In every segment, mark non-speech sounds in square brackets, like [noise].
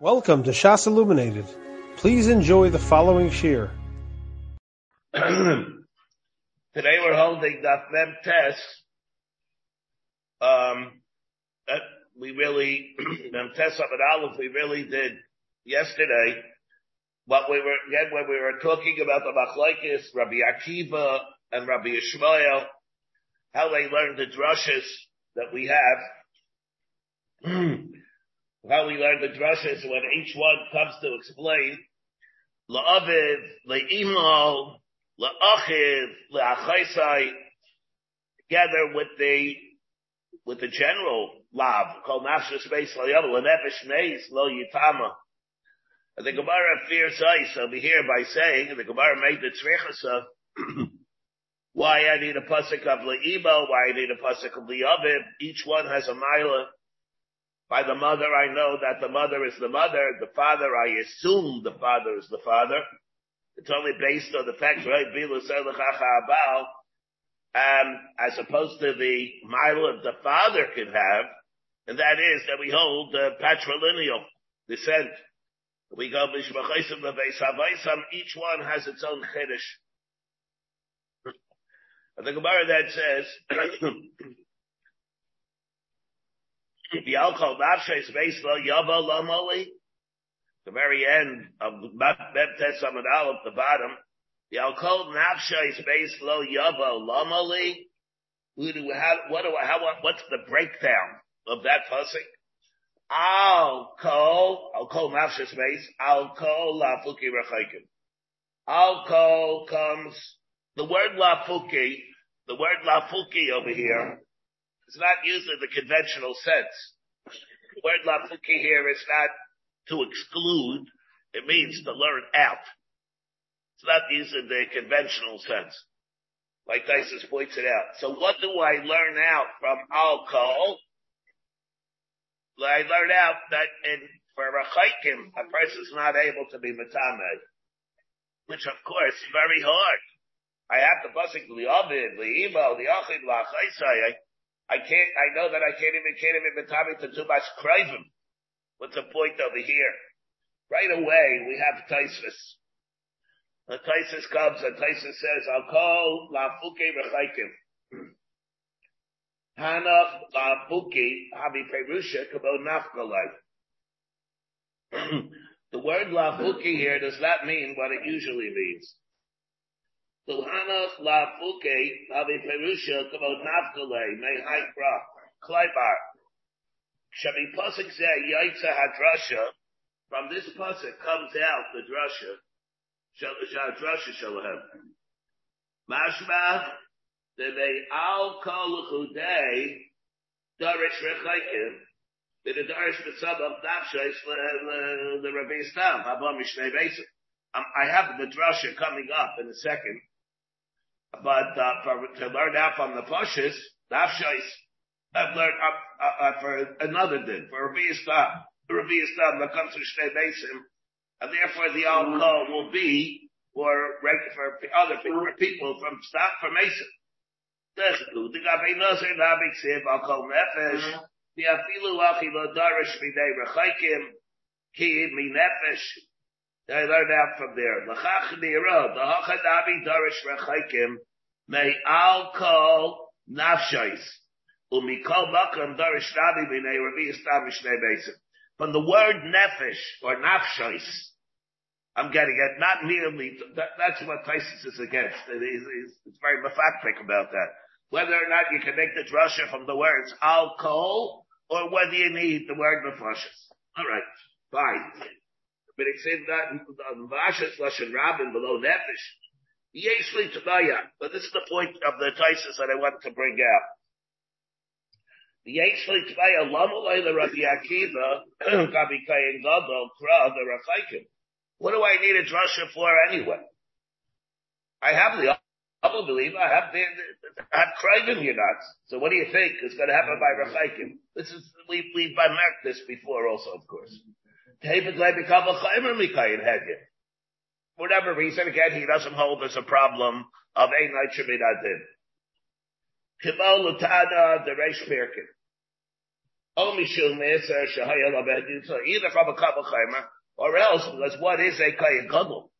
Welcome to Shas Illuminated. Please enjoy the following shir. [clears throat] Today we're holding that Mem test. Um, that we really, [clears throat] Mem test of an Aleph, we really did yesterday. But we were, again, when we were talking about the Machlaikis, Rabbi Akiva and Rabbi Yishmael, how they learned the drushes that we have. [clears throat] how we learn the drushes when each one comes to explain la'aviv, le'imo, la'achiv, le'achaisai, together with the, with the general lav, called nafsha space la'yavu, le'nefesh meis, lo yitama. And the Gemara fears ice over here by saying, the Gemara made the tzrichasa, [clears throat] why I need a pasuk of le'imo, why I need a pasuk of le'aviv, each one has a milah, by the mother, I know that the mother is the mother. The father, I assume the father is the father. It's only based on the fact, right? Um, as opposed to the mile the father could have, and that is that we hold the patrilineal descent. We go. Each one has its own chiddush. The Gemara that says. The alcohol nafshes based lo yava lamoli. The very end of Beptes Amid Aleph, the bottom. The alcohol nafshes based lo yava lamoli. Who do how, what do how, what's the breakdown of that pasuk? Al kol, al kol nafshes base, al kol lafuki rechaikim. Al kol comes, the word lafuki, the word lafuki over here it's not used in the conventional sense. The word lafuki here is not to exclude. It means to learn out. It's not used in the conventional sense. Like Tysus points it out. So what do I learn out from alcohol? I learn out that in, for a chaykim, a person is not able to be metamed. Which of course, is very hard. I have to busik the ovid, the emo, the achid, achaisai. I can't, I know that I can't even, can't even be to too much krivim. What's the point over here? Right away, we have Taisus. The Taisus comes and Taisus says, I'll call Lafuke Rechaikim. Hanach Lafuke Habi Perusha Kabo Nafkalai. [clears throat] The word Lafuke here does not mean what it usually means. Tulhanach la fuke perusha nafkale may haikra kleibar. Shabi pasuk zeh yaitza hadrasha. From this pasuk comes out the drasha. Drasha shalahem. Mashma the they al kol chudei darish rechaikim. The darish mitzvah of nafshay the Rabbi Stam Haba Mishnei Beis. Um, I have the drasha coming up in a second. But uh, for, to learn out from the Pashas, the Afshais, I've learned uh, uh, uh, for another din, for Rabbi Yishmael. Rabbi Yishmael that comes to Shnei Basim, and therefore the alcohol will be for, for other people, for people from stop from Mason. The Afilu Achi Lo Darish Midei Rechaikim, Ki Mi Nefesh, I learned out from there. L'chach nira, the hachadabi darish rechaikim, may al kol nafshais. Umikol makam darish nabi b'nei rabi yistam mishnei besim. From the word nefesh, or nafshais, I'm getting it, not merely, that, that's what Tysus is against. It is, it's very mafaktik about that. Whether or not you can make the drasha from the words alcohol, or whether you need the word mafashis. Alright, fine but it said that Vashas Lashon Rabin below Nefesh. Yeshli. But this is the point of the Taisus that I want to bring out. Yeshli the Rabbi Akiva [clears throat] Gabi Kayin Gadol Kra the. What do I need a drasha for anyway? I have the other believer. I have the, I have Kraven nuts. So what do you think is going to happen by Rafaikim? This is, we, we've marked this before also, of course. Whatever reason, again, he doesn't hold as a problem of a night shemidadin. Kibol utada the reish pirkin. either from a chaymer, or else, because what is a kayin gadol?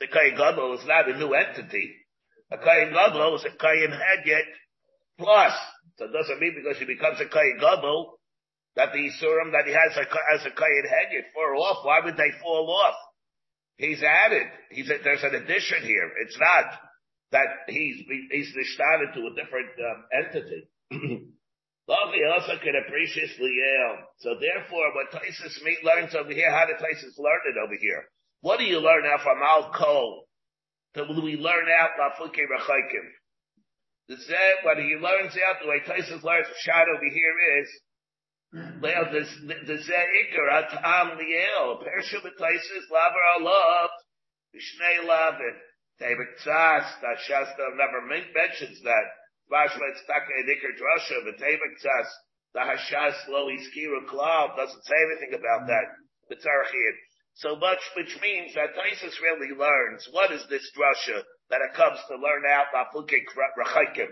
The kayin gadol is not a new entity. A kayin gadol is a kayin hedyet plus. So it doesn't mean because he becomes a kayin gadol that the surim that he has as a kayin hedyet fall off. Why would they fall off? He's added. He's a, there's an addition here. It's not that he's he's started to a different um, entity. [clears throat] Lovely also can appreciate Liel. So therefore, what Taisus learns over here, how did Taisus learn it over here? What do you learn out from Al Kol? Do we learn out Lafuke Rechaikim? The Zeh, what he learns out, the way Taisus learns shot over here is, Zeh Iker, Atam Liel, Pershim Taisus, Lavar Allah, Vishnei Lavin, David Tzas, that Shasta never mentions that. Vashlet Staka Edikar Drasha, V'tevik Tzas, the Hashas Lo Iskiru Klal, doesn't say anything about that. The Tzarchid. So much, which means that Taisus really learns what is this drasha that it comes to learn out Lafuke Rachaikim.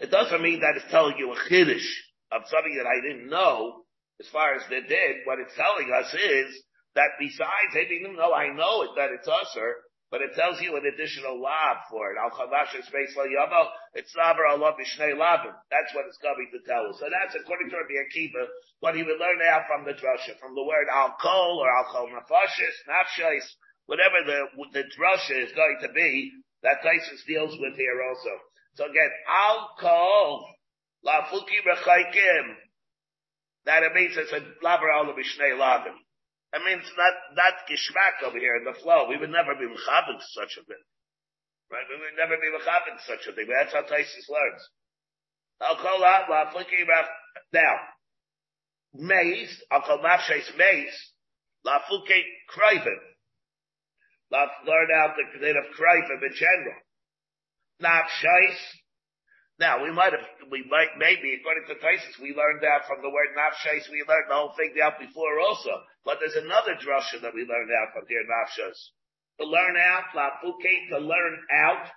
It doesn't mean that it's telling you a chiddush of something that I didn't know. As far as they did, what it's telling us is that besides, even though I know it, that it's usher, but it tells you an additional lab for it. Al chavash la yavo. It's laver Allah bishnei labim. That's what it's coming to tell us. So that's according to Rabbi Akiva, what he would learn out from the drasha, from the word al kol or al kol nafashis, nafshais, whatever the the drasha is going to be. That Taisus deals with here also. So again, al kol lafuki rechaikim. That it means it's a laver Allah bishnei labim. I mean, it's not, not gishmak over here in the flow. We would never be mechabit such a thing. Right? We would never be mechabit such a thing. But That's how Taisus learns. I'll call out la flicky now. Maze, I'll call nafshes la fuke krivim. La learn out the name of krivim in general. Nafshes, now we might have, we might, maybe according to Taisus, we learned that from the word nafshais, we learned the whole thing out before also. But there's another drasha that we learned out from here, nafshas. To learn out, la lafuke, to learn out,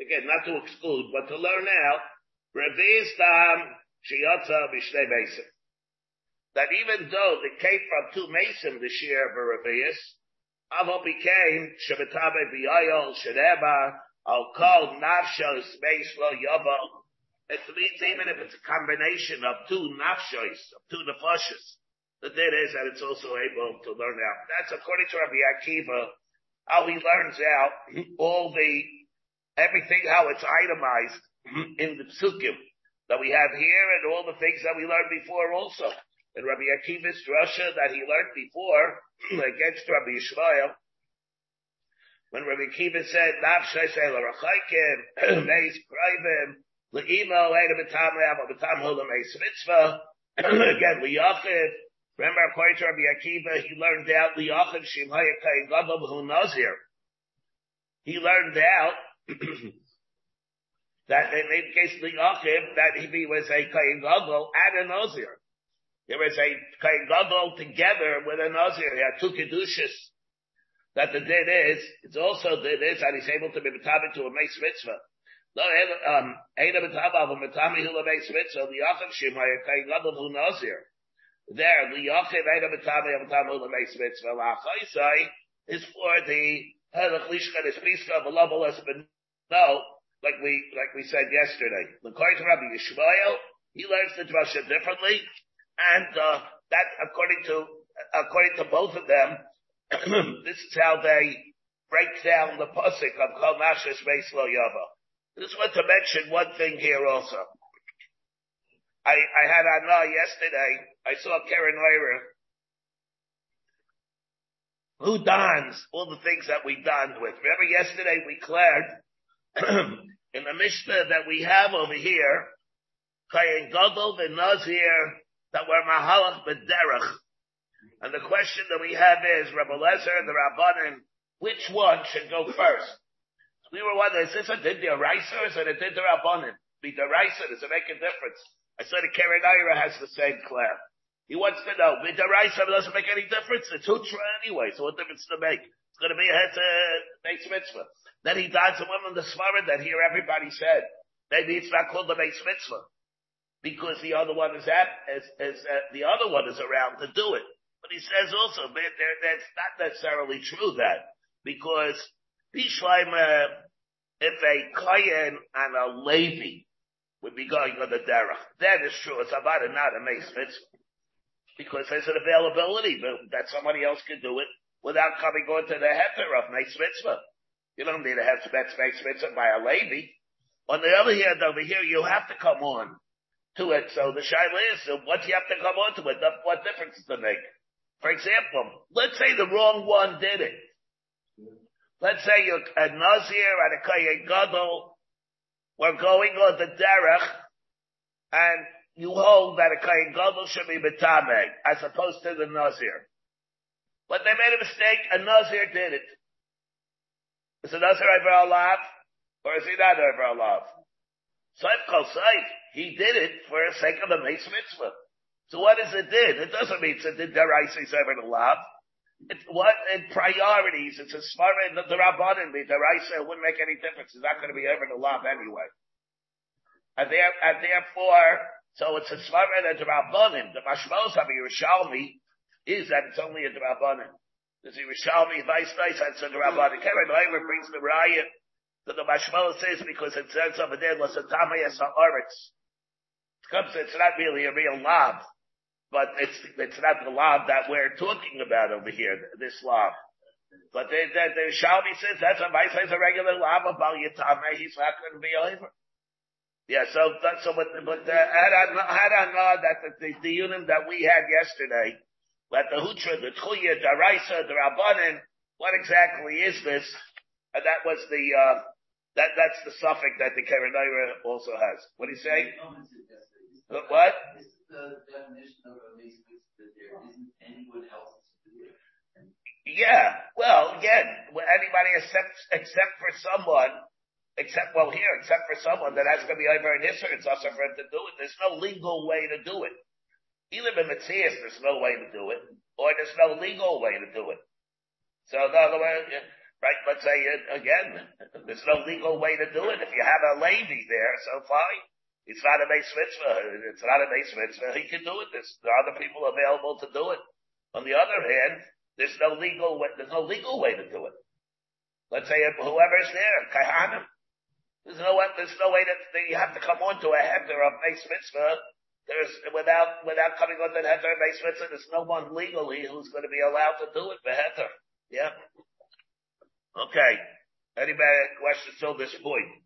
again, not to exclude, but to learn out, reviz tam shiyatza b'shnei mesim. That even though they came from two mesim this year of a reviz, Avo became Shabatabe b'yayol, Shadeba, I'll call nafshos, meis lo it means even if it's a combination of two nafshois, of two nefashis, the there is that it's also able to learn out. That's according to Rabbi Akiva, how he learns out all the, everything, how it's itemized in the psukim that we have here and all the things that we learned before also. In Rabbi Akiva's drasha that he learned before against Rabbi Yishmael, when Rabbi Akiva said, Nafshay say l'rachaykim, meis krayvim, Le'imo Eida B'tam Le'av B'tam Hulam Eis Mitzvah. [clears throat] Again, Li'achid. Remember, according to Rabbi Akiva, he learned out Li'achid Shim Hayakay Gadol B'hu Nazir. He learned out [clears throat] that in the case of Li'achid, that he was a Kayin Gadol and a Nazir. There was a Kayin Gadol together with a Nazir. He had two Kedushas. That the din is, it's also din is that he's able to be metabit to a Meis Mitzvah. No, um, Eina B'tava, but Matami Hula Beis Mitzvah, Liyachav Shimai, Kai Gadol Hu Nazir. There, Liyachav Eina B'tava, Matami Hula Beis Mitzvah, Lachaisai is for the Helach Lishka Nispiska, no, like we, like we said yesterday. According to Rabbi Yishmael, he learns the drasha differently, and, uh, that, according to, according to both of them, [clears throat] this is how they break down the pasuk of Kol Nashas Beis Lo Yava. Just want to mention one thing here also. I, I had Anna yesterday. I saw Keren Orah, who dons all the things that we donned with. Remember yesterday we declared [clears throat] in the Mishnah that we have over here, Kayin Gadol the Nazir that were Mahalach B'derech. And the question that we have is, Rebbe Lezer the Rabbanim, which one should go first? We were one, this a did the or is it a did the rabbanim? Be the does it make a difference? I said the Karen has the same claim. He wants to know, with the doesn't make any difference. It's utra anyway, so what difference to make? It's going to be a head to make mitzvah. Then he died some women the Svarad that here everybody said. Maybe it's not called the base mitzvah. because the other one is at, is, is uh, the other one is around to do it. But he says also that that's not necessarily true that because Bishleima, uh, if a Kayan and a Levi would be going on the derech, that is true. It's about it, not a mitzvah. Because there's an availability that somebody else could do it without coming on to the heter of mace mitzvah. You don't need a heter mace mitzvah by a Levi. On the other hand, over here, you have to come on to it. So the shaila is, so what you have to come on to it, what difference does it make? For example, let's say the wrong one did it. Let's say you're a Nazir and a Kayin Gadol were going on the derech and you hold that a Kayin Gadol should be Betame as opposed to the Nazir. But they made a mistake, a Nazir did it. Is a Nazir over Allah? Or is he not over Allah? Saif Kol Saif, he did it for the sake of the Mace Mitzvah. So what does it did? It doesn't mean it's a deraisa over the. It's what in priorities. It's a svara in the rabbanim. The deraisa wouldn't make any difference. It's not going to be over the lab anyway. And, there, and therefore, so it's a svara in the rabbanim. The mashmos of Yerushalmi is that it's only a rabbanim. There's Yerushalmi, vice vice versa, it's a rabbanim. Keren Orah brings the riot that the mashmos says because it says over there, Lasatamayas Haaretz. It comes, it's not really a real lab but it's it's not the law that we're talking about over here, this law. But the, the, the Shalmi says that's a vice a regular law of Bal Yitame, he's not going to be over. Yeah, so so but but uh, had I had I known that the, the, the unit that we had yesterday, that the Hutra, the Tchuya, the Raisa, the Rabbanin, what exactly is this? And that was the uh that that's the suffix that the Keren Orah also has. What do you say? What? The definition of a lease that there isn't anyone else to do it? Yeah. Well, again, anybody except except for someone, except well here, except for someone that has to be over in Israel, it's also for him to do it. There's no legal way to do it. Either in Matthias, there's no way to do it, or there's no legal way to do it. So the other way, right? Let's say uh, again, there's no legal way to do it. If you have a lady there, so fine. It's not a base mitzvah. It's not a base mitzvah. He can do it. There's, there are other people available to do it. On the other hand, there's no legal way, there's no legal way to do it. Let's say whoever's there, kahanim, there's no there's no way that you have to come onto a heter of base mitzvah. There's without without coming onto the heter of base mitzvah. There's no one legally who's going to be allowed to do it. The heter, yeah. Okay. Anybody questions till this point?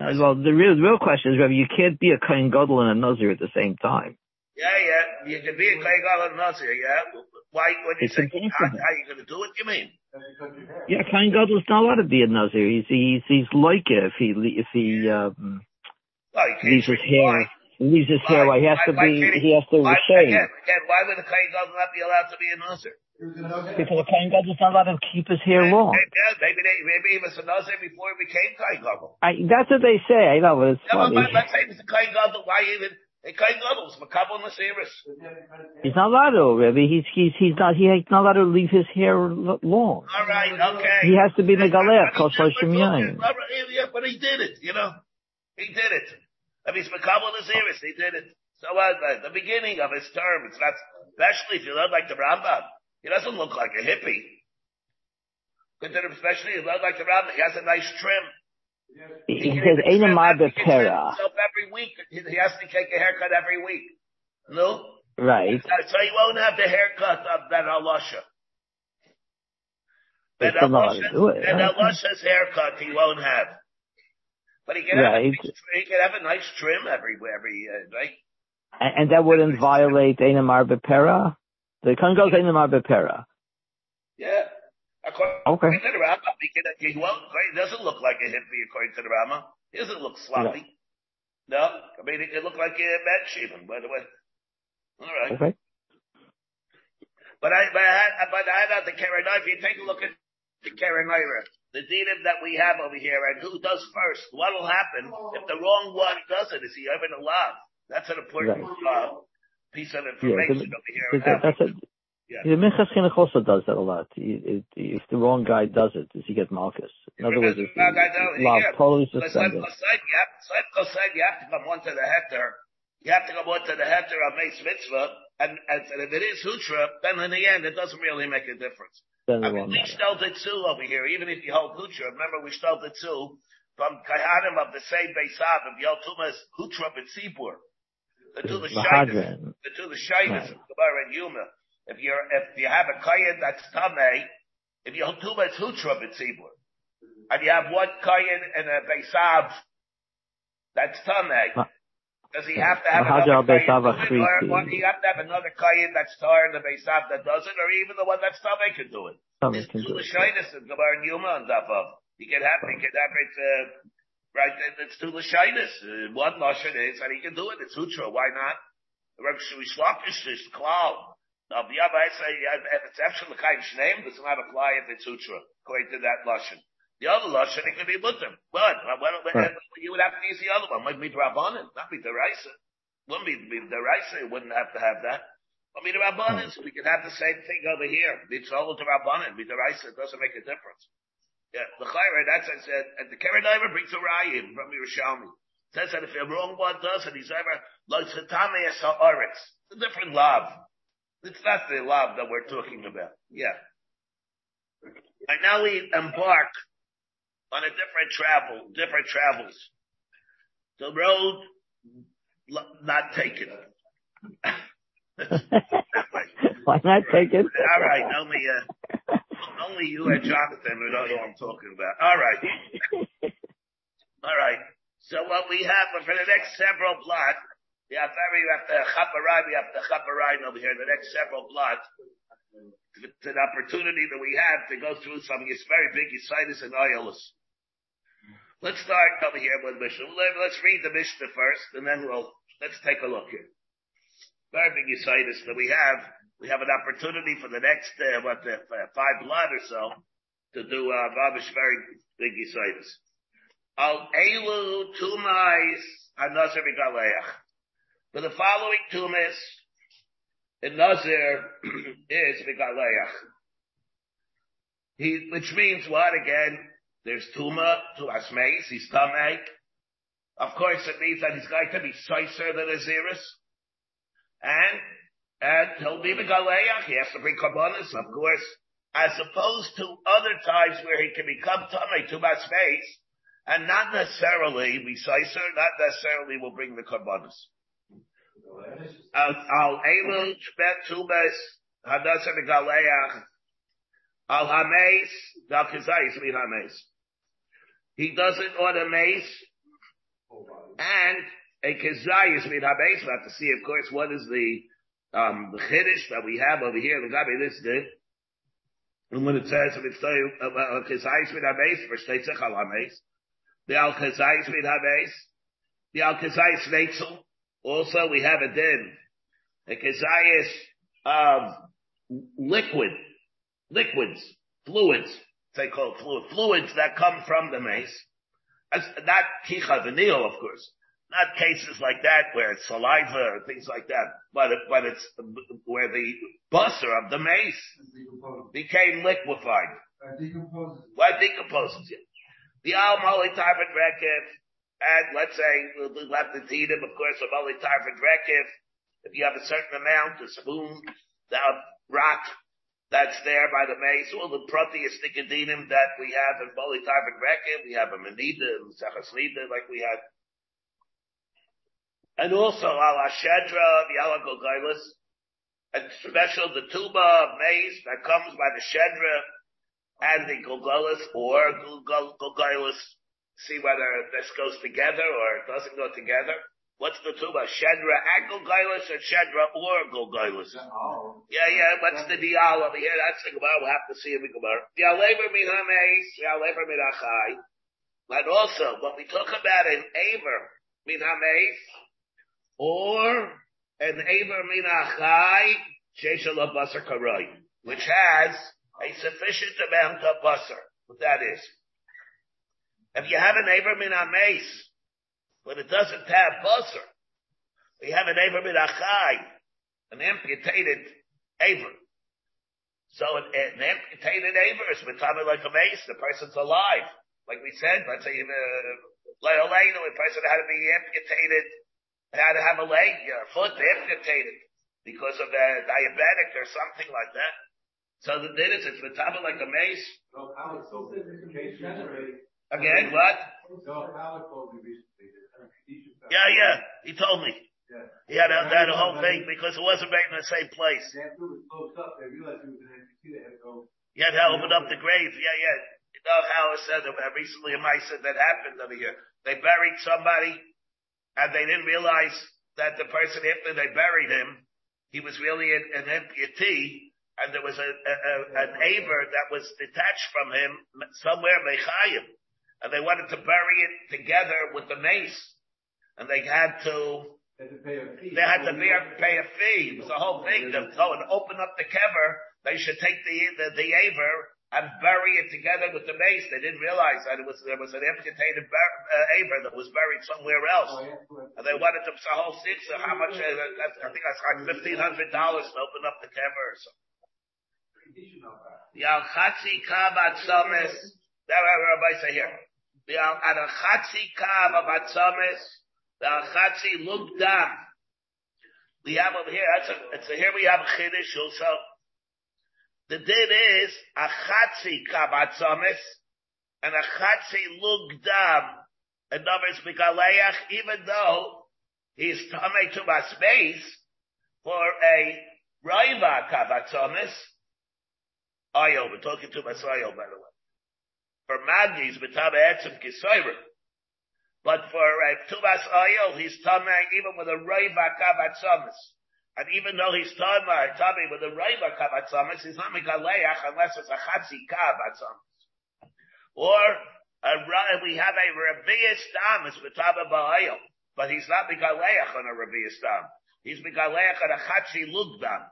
Well, the real, the real question is, Rabbi, you can't be a Kohen Gadol and a Nazir at the same time. Yeah, yeah. You can be a Kohen Gadol and a Nazir, yeah. Why, when you it's say, how, how are you going to do it, you mean? Yeah, Kohen Gadol is not allowed to be a Nazir. He's, he's, he's like it if he, if he, um, well, he leaves his hair. Leaves his hair. Why, he has to be, he, he has to why, shave. Again, again, why would a Kohen Gadol not be allowed to be a Nazir? Because the Kohen Gadol is not allowed to keep his hair long. Yeah, maybe they, maybe he was a Nazir before he became Kohen Gadol. That's what they say. I know, but it's yeah, funny. But, let's say he was a Kohen Gadol. Why even? A Kohen Gadol is Makabal Nasiris. He's not allowed to, Rabbi. He's he's he's not he's not allowed to leave his hair long. All right, okay. He has to be Megalech, Koshloshim Yain. Yeah, but he did it. You know, he did it. I mean, he's Makabal Nasiris. He did it. So uh, the beginning of his term, it's not, especially if you look like the Rambam. He doesn't look like a hippie. Consider especially if he looks like the rabbi. He has a nice trim. He, he says, "Einamar bepera." Every week, he has to take a haircut every week. No. Right. So, so he won't have the haircut of Ben Alasha. Ben Alasha's haircut he won't have. But he can have, right. a, he can have a nice trim every every uh, right. And, and that wouldn't violate Einamar bepera. The Kohen goes in the Bepera. Yeah. According okay. to the Rama, he, can, he, won't, he doesn't look like a hippie according to the Rama. He doesn't look sloppy. No. no? I mean, it, it looked like a bad even, by the way. All right. Okay. But I, but I had, but I had the Karen If you take a look at the Karen the dinim that we have over here, and who does first? What will happen if the wrong one does it? Is he even allowed? That's an important right. uh, piece of information yeah, the, over here. That's a, yeah. The Minchas Chinuch also does that a lot. If, if the wrong guy does it, does he get Malchus? In other words, if the law totally suspended. You have to come onto the heter You have to go more to the heter of Mace Mitzvah, and, and, and if it is Hutra, then in the end, it doesn't really make a difference. I mean, we stole the two over here, even if you hold Hutra. Remember, we stole the two from Kahanim of the same Beisav of Yaltumas Hutra B'tzibur. The two the Shaitas, the two the Shaitas of Gemara and Yuma. If you're, if you have a Kayan that's Tameh, if you hold two it's Hutra B'tzibur. And you have one Kayan and a Beisav that's Tameh. Does he have to have another Beisav Kayan do it, or one, he have to have another Kayan that's Tar in the Beisav that does it, or even the one that's Tameh can do it? It's can two do it. Lashinas and Gemara and Yuma on top of. You can have, He can have it, uh, right, it- it's two Lashinas. Uh, one Lashon is, and he can do it. It's Utra. Why not? Shui Slapish is Klal. Now, the other, I say, if it's Efshel L'chaim Shneim, does not apply if it's Utra, according to that Lashon. The other Lashon, it could be Mutter. But, Right. you would have to use the other one. Might be Rabbanin, not be Deraisa. Wouldn't be, be Deraisa, wouldn't have to have that. I mean, the Rabbanin, hmm. we could have the same thing over here. It's all the Rabbanin, be Deraisa, it doesn't make a difference. Yeah, the Chayra, that's I said, and the Keren Orah brings a Rayim from Yerushalmi. Says that if a wrong one does it, he's ever, like Satame Haaretz. It's a different love. It's not the love that we're talking about. Yeah. And now we embark on a different travel, different travels. The road not taken. [laughs] Why not taken? All right, only uh, only you and Jonathan would know what I'm talking about. All right, [laughs] all right. So what we have for the next several blocks, we have very we have the chaparai, we have the chaparai over here. The next several blocks, it's an opportunity that we have to go through some very big Yisitis and Ayolus. Let's start over here with Mishnah. Let- Let's read the Mishnah first, and then we'll let's take a look here. Very big Yisitis that we have. We have an opportunity for the next uh, what uh, five blood or so to do uh, very big Yisitis. Al Elu Tumais Anazir Vigaleach. For the following Tumas, in Nazir [clears throat] is Vigaleach. He, which means what again? There's Tuma, to Meis, he's Tamei. Of course it means that he's going to be Sicer than Aziris. And, and he'll be Vigaleach, he has to bring Karbonis, of course, as opposed to other times where he can become Tamei, Tumas Meis, and not necessarily be Sicer, not necessarily will bring the Karbonis. Al al elu bet tubes hadasa megaleach al hameis dal kizayis min hameis. He doesn't order mace and a kizayis min hameis. We have to see, of course, what is the um chiddush that we have over here. The Gabi this did. And when it says if it's uh, uh, al kizayis min hameis for shteitzach al hameis, the al kizayis min hameis, the al kizayis neitzel. Also, we have a din. A kazayas of um, liquid, liquids, fluids, they call it fluid, fluids that come from the mace. As, not kicha vanil, of course. Not cases like that where it's saliva or things like that, but it, but it's where the busser of the mace became liquefied. Why decomposes it? The al mali tarvet rekev, and let's say we'll do left the him, of course, of only tarvet rekev. If you have a certain amount, a spoon, the rock that's there by the mace, all the proteus that we have in Boli Tarvet Rekev, we have a Manida and Sechasnida like we had. And also al Ashedra of Yala Gogailis, and special the tuba of maize that comes by the Shedra and the Gogailis or Gogailis. See whether this goes together or it doesn't go together. What's the tuba? Shedra and Gogailis or Shedra or Gogailis? Yeah, yeah, what's the dial over here? That's the Gemara. We'll have to see in the Gemara. Yalever min hameis, yalever min achai. But also, what we talk about an Aver min hameis, or an Aver min achai, sheshel basar karoi, which has a sufficient amount of basar. What that is. If you have an Aver min hameis, but it doesn't have basar, We have an Aver min achai, an amputated aver. So an, an amputated aver is mitame like a mace. The person's alive. Like we said, let's say, uh, a person had to be amputated had to have a leg, a foot amputated because of a diabetic or something like that. So the did it, it's metaba like a mace. Again, what? Yeah, yeah, he told me. Yeah. He had a, a whole thing because it wasn't right in the same place. You had to open up the grave. Yeah, yeah. You know how it said that recently a mice said that happened over here. They buried somebody and they didn't realize that the person after they buried him, he was really an, an amputee and there was a, a, a an aver that was detached from him somewhere mechayim, and they wanted to bury it together with the mace, and they had to. They had to pay a fee. They had to pay, a fee. It was a whole thing to go and open up the kever. They should take the the, the aver and bury it together with the mace. They didn't realize that it was there was an amputated bar, uh, aver that was buried somewhere else, and they wanted to a whole six. So how much? Uh, I think that's like fifteen hundred dollars to open up the kever or something. Yal chatzi kav atzomes. That Rabbi say here. Yal at a chatzi kav of atzomes. The chatzi lugdam. We have over here. That's a, a, here we have a chiddush also. The din is a chatzi kav atzomes and a chatzi lugdam. Other words, Mikaleach, even though he's tamei to my space for a raiva kavatzomis, Ayo, we're talking to Masayo, by the way. For Magis, Mitama Etzim. But for uh, Tubas Ayo, he's tamei even with a Raiva Kavatsamis. And even though he's tamei, tamei with a Raiva Kavatsamis, he's not Mikaleach unless it's a Chatzi Kavatsamis. Or a, we have a Rabbias Damas with Taba Ba'ayo, but he's not Mikaleach on a Rabbias Dam. He's Mikaleach on a Chatzi Lugdam.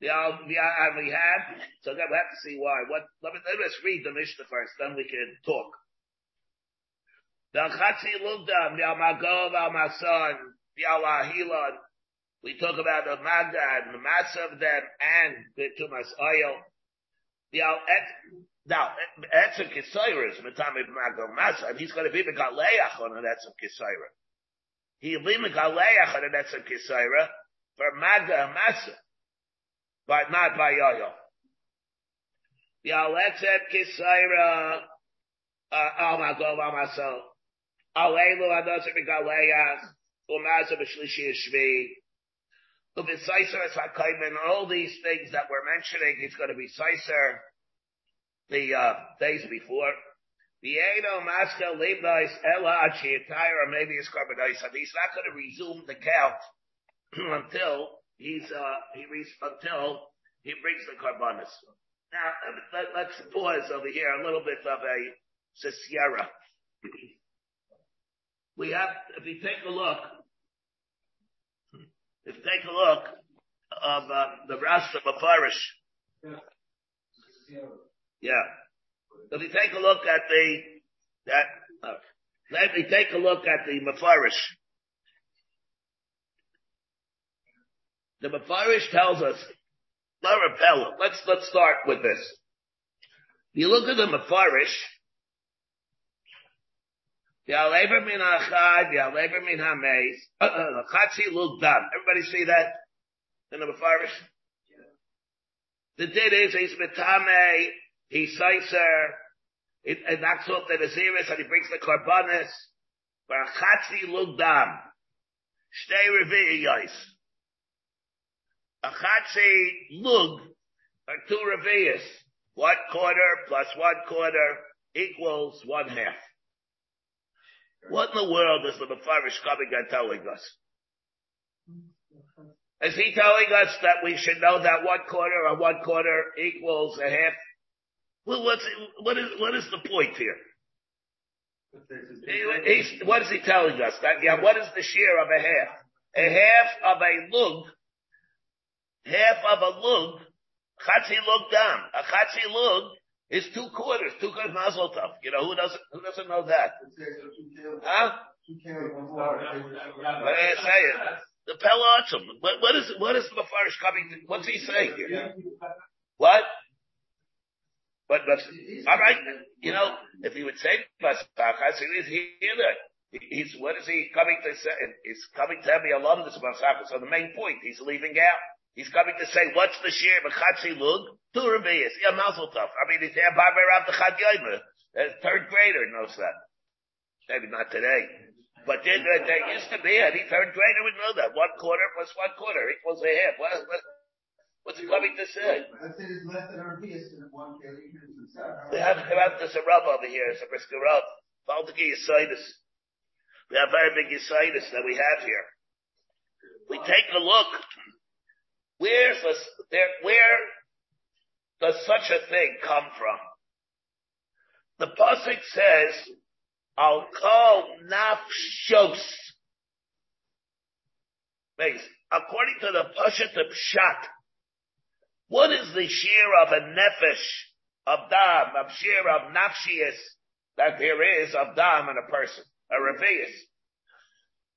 Yeah, yeah, and we have, so we have to see why. What, let, me, let us read the Mishnah first, then we can talk. The Chatzi Lugdam, the Almagov, Almason, the Alahilon. We talk about the Magda and the mass of them and the Tumas oil. The Al now, Etzem Kisoira is Matami Magda Masa, and he's going to be the Megaleach on an Etzem Kisoira. He'll be the Megaleach on an Etzem Kisoira for Magda Masa but not by Yoyo. Yaletzet Kisaira, uh, Almagov Amasel, Alelu Adosim Galeach, Umaza B'Shlishi Shvi, Ubisaiser Sakaiman, all these things that we're mentioning, it's going to be Saiser the uh, days before. Vieno Maska Libnais Ela Achiatire, maybe it's Carbonais, and he's not going to resume the count [clears throat] until he's uh he reached until he brings the carbonis. Now let, us pause over here a little bit of a sierra. [clears throat] we have if you take a look, if you take a look of uh, the Rasta Mafarish. Yeah. If you take a look at the that uh, let me take a look at the Mafarish. The Mefarish tells us, let's, let's start with this. If You look at the Mefarish, Yalever min achad, Yalever min hameis, uh-uh, Chatzi look done. Everybody see that in the Mefarish? The did is, he's metame, he's seiser, it, it knocks off the Naziris and he brings the Karbanis, but a Chatzi look done. Stay reveal yois a chatzi lug are two revias. One quarter plus one quarter equals one half. What in the world is the Mefarish and telling us? Is he telling us that we should know that one quarter or one quarter equals a half? Well, what's, what is, what is the point here? He, what is he telling us? That, yeah, what is the share of a half? A half of a lug half of a lug, chatzi lug down. A chatzi lug is two quarters, two quarters mazel tov. You know, who doesn't, who doesn't know that? Huh? What did I say it? The Pelotum. What, what is, what is the Mefarish coming to, what's he saying here? What? But, but, alright, you know, if he would say Pasach, I say, he's here, He's, what is he coming to say? He's coming to have the alumnus of So the main point, he's leaving out. He's coming to say, what's the share of Chatzi Lug? Two Revius. Yeah, Mazel Tov. I mean, he's there by around the Chad. A third grader knows that. Maybe not today. But there, there, there used to be, any third grader would know that. One quarter plus one quarter equals a half. What, what, what's he coming to say? I said it's less than in one. We have, we have this a rub over here. It's a brisker rub. Baltiki Yisidus. We have very big Yisidus that we have here. We take a look Where's there, where does such a thing come from? The Pasuk says, I'll call nafshos. According to the Pashat of Pshat, what is the share of a nefesh, of dam, of share of nafshias that there is of dam in a person, a revius?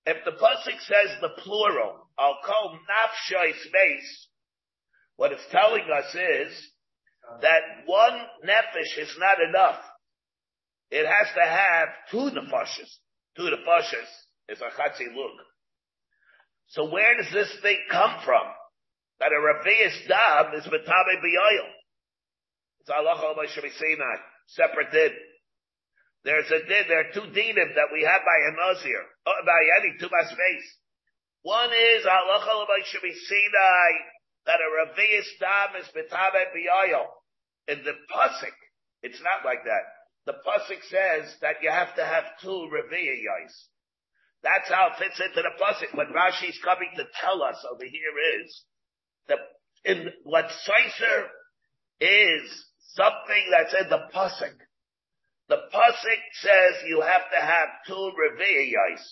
If the Pasuk says the plural, I'll call nafshay space. What it's telling us is that one nefesh is not enough. It has to have two nefashas. Two nefashas is a chatzi lug. So where does this thing come from? That a Ravias dam is metabe b'yoyel. It's Allah al Sinai. Separate din. There's a there are two dinim that we have by a Nazir, uh, by any two by space. One is halacha Sinai that a Ravias dam is betabe biyoyo. In the pasuk, it's not like that. The pasuk says that you have to have two Raviyas. That's how it fits into the pasuk. What Rashi's coming to tell us over here is that in what Seiser is something that's in the pasuk. The pasuk says you have to have two Raviyas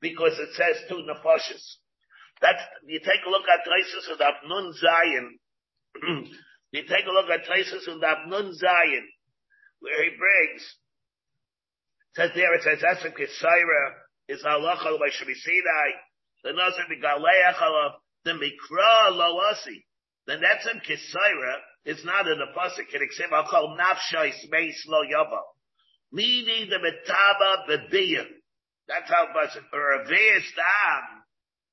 because it says two nefashis. That's, you take a look at Taisus of Nun Zion. you take a look at Taisus of Nun Zion, where he brings, says there, it says, Esem Kisaira is halacha by Shemisinai, the Nazir Begaleach the Mikra Loasi. The Netzem Kisaira is not in the Pasuk, it except I'll call Lo. Meaning the Metaba Bediyah. That's how much or a Dam.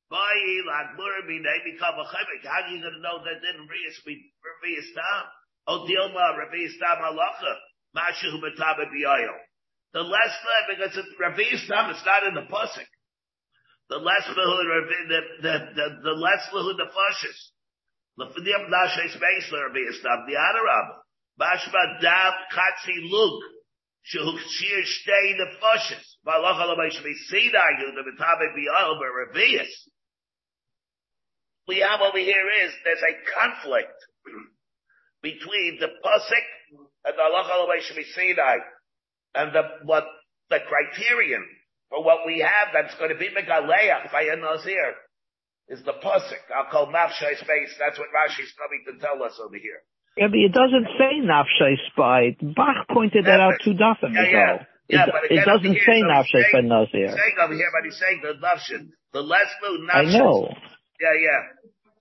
How are you going to know that didn't Dam? Oh, Dilma Reis Dam Halacha. Mashu Metabe Biyayo. The less because it's Reis Dam, it's not in the Pusik. The less the the the the, the less the the fashes. The Fidim Nashe Space Reis Dam. The Adarab. Bashma Dam Katsi Lug. Shehukshir. Valacha l'meish misida you the mitabe bi'al be'revius. We have over here is there's a conflict [clears throat] between the pasuk and the halacha l'meish misida and the what the criterion for what we have that's going to be megaleach by a nazir is the pasuk. I'll call mafshay space. That's what Rashi's coming to tell us over here. Yeah, but it doesn't say nafshay spite. Bach pointed that out two dafim yeah, yeah. ago. Yeah, it, it doesn't say nafshay spite nazir. He's saying over here, but he's saying the nafshin, the less blue I know. Yeah, yeah.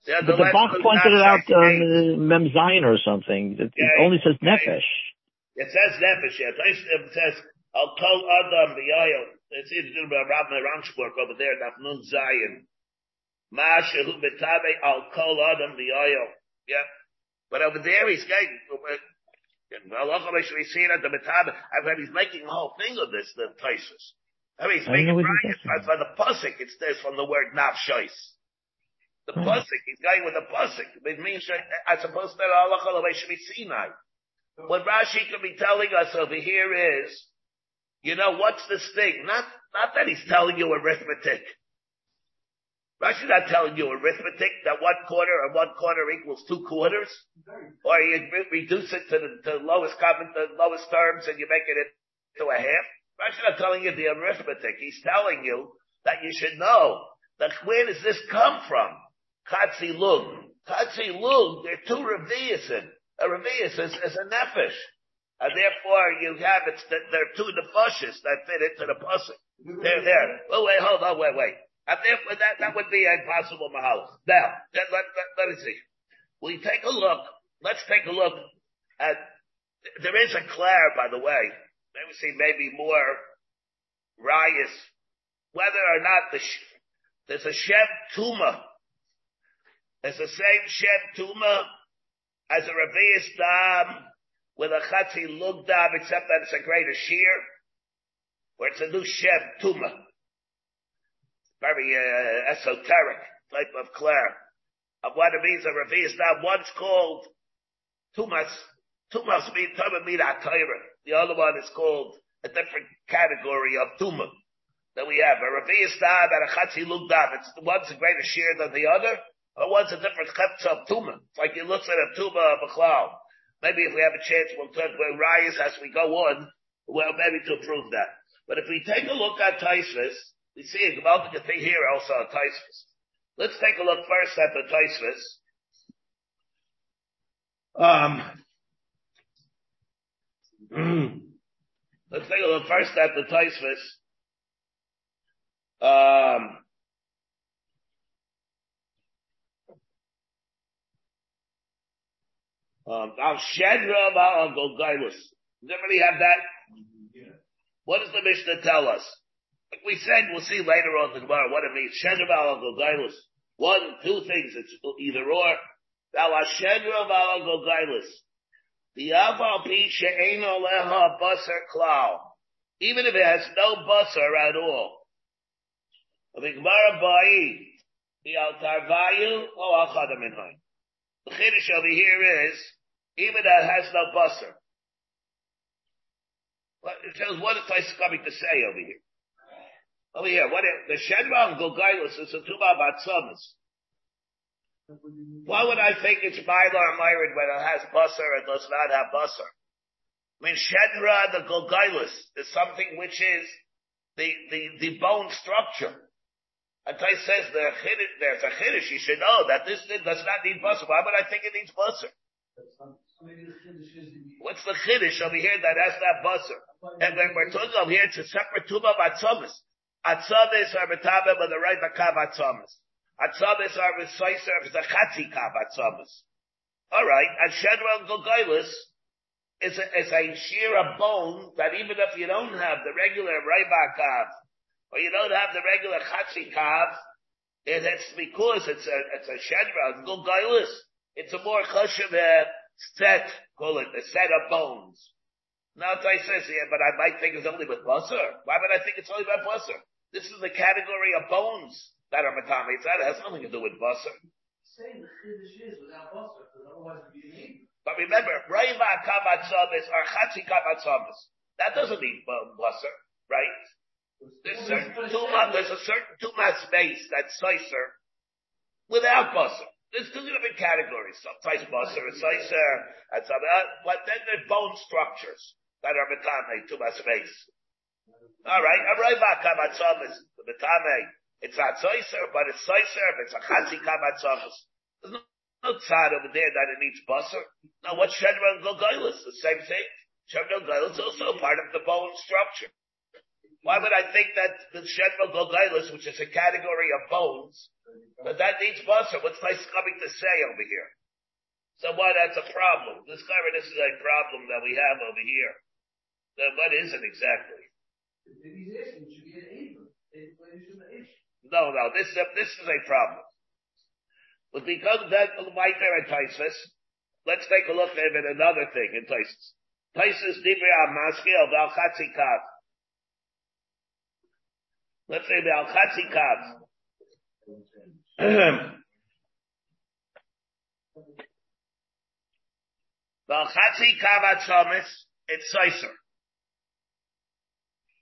Yeah, the, but the Bach pointed it out um, Mem Zion or something. It, yeah, only says nefesh. It says nefesh. Yeah. It says I'll call Adam b'yayo. It's about Rabbi Ramshburg over there. That's Nun Zion. Masha hu betabe I'll call Adam b'yayo. Yeah. But over there, he's getting, I've heard he's making a whole thing of this, the places. I mean, he's making right, from the pusik, it's this from the word nafshois. The hmm. pusik, he's going with the pusik. It means, I suppose that Allah should be Sinai. What Rashi could be telling us over here is, you know, what's this thing? Not, not that he's telling you arithmetic. Rashi's not telling you arithmetic that one quarter and one quarter equals two quarters, or you reduce it to the, to the lowest common, the lowest terms, and you make it into a half. Rashi's not telling you the arithmetic. He's telling you that you should know that where does this come from? Katsi lug. Katsi lug. There are two revius in. A revius is, is a nefesh. And therefore you have, it's, there are two nefashis that fit into the pussy. They're there. Oh wait, hold on, wait, wait. And therefore that, that would be a possible mahal. Now, let, let, let, let us see. We take a look, let's take a look at, there is a Claire, by the way. Let me see, maybe more Rias whether or not the, there's a Shem Tuma. There's the same Shem Tuma as a Revi'is Dam with a Chatzi Lug Dam, except that it's a greater shear, where it's a new Shem Tuma. Very uh, esoteric type of clear of what it means a Revi'is Dam. once called Tumas. Tumas means Tuma mean The other one is called a different category of Tuma that we have. A Revi'is Dam and a Chatzi Lug Dam. It's the one's a greater shear than the other. Or one's a different chetz of tuma. It's like you look at a tuma of a cloud. Maybe if we have a chance, we'll talk about rayas as we go on. Well, maybe to prove that. But if we take a look at Taisvis, we see a Gemaltic thing here also on Taisvis. Let's take a look first at the Taisvis. Um, [clears throat] let's take a look first at the Taisvis. Um, Um, Al Shedra Al Golgailus. Does everybody have that? What does the Mishnah tell us? Like we said, we'll see later on the Gemara what it means. Shedra Al Golgailus. One, two things. It's either or. Al Shedra Al Golgailus. The Aval Pi She'eno Leha Basar Klau. Even if it has no basar at all. The Gemara Ba'i. The Al Tarvayu O Achadam Inhain. The Chiddush over here is, even that has no. Well, it shows what is Tais coming to say over here. Oh, over here, what is, the Shedra and Gilgailus is a Tuma Batzamas. Why would I think it's Mylar Myrid when it has busser and does not have busser? I mean, Shedra, the Gilgailus, is something which is the, the, the bone structure. And Tais says there's a chiddush, you should know that this does not need busser. Why would I think it needs busser? What's the chiddush over here that has that busser? And when we're talking over here, it's a separate tuba of Atzomis are metabe with the right bakav atzomis. Atzomis are recisier of the chatzi kav atzomis. Alright, and Shedra Gilgailis is a, is a shear of bone that even if you don't have the regular right bakav, or you don't have the regular chatzi kav, and it's because it's a, it's a shedra, gulgailis. It's a more chashav uh, set, call it, a set of bones. Now I says, yeah, but I might think it's only with basar. Why would I think it's only about basar? This is the category of bones that are. It's not, it has nothing to do with basar. Saying the chiddush is without basar, because otherwise it'd be an But remember, raiva kavatzamis or chatzi kavatzamis. That doesn't need basar, right? There's certain tuma, there's a certain tuma space that's sicer without basar. There's two different categories. Sometimes basar is sicer, and some, uh, but then there's bone structures that are metame, tuma space. Alright, Arayva kamatzamis, the metame, it's not sicer, but it's but it's a chatzi kamatzamis. There's no, no tzad over there that it needs basar. Now what's Shedra and? The same thing. Shedra and Gilgailis is also part of the bone structure. Why would I think that the Shedma Gogailis, which is a category of bones, but that needs basar? What's nice coming to say over here? So why that's a problem? This this is a problem that we have over here. Then what is it exactly? No, no, this is this is a problem. But because that Maiker and Taisus, let's take a look at another thing in Taisus. Taisus Dibri Amaskil Val Chatzikat. Let's say the Al-Chatzi Kav [clears throat] Atzomis, it's Seiser.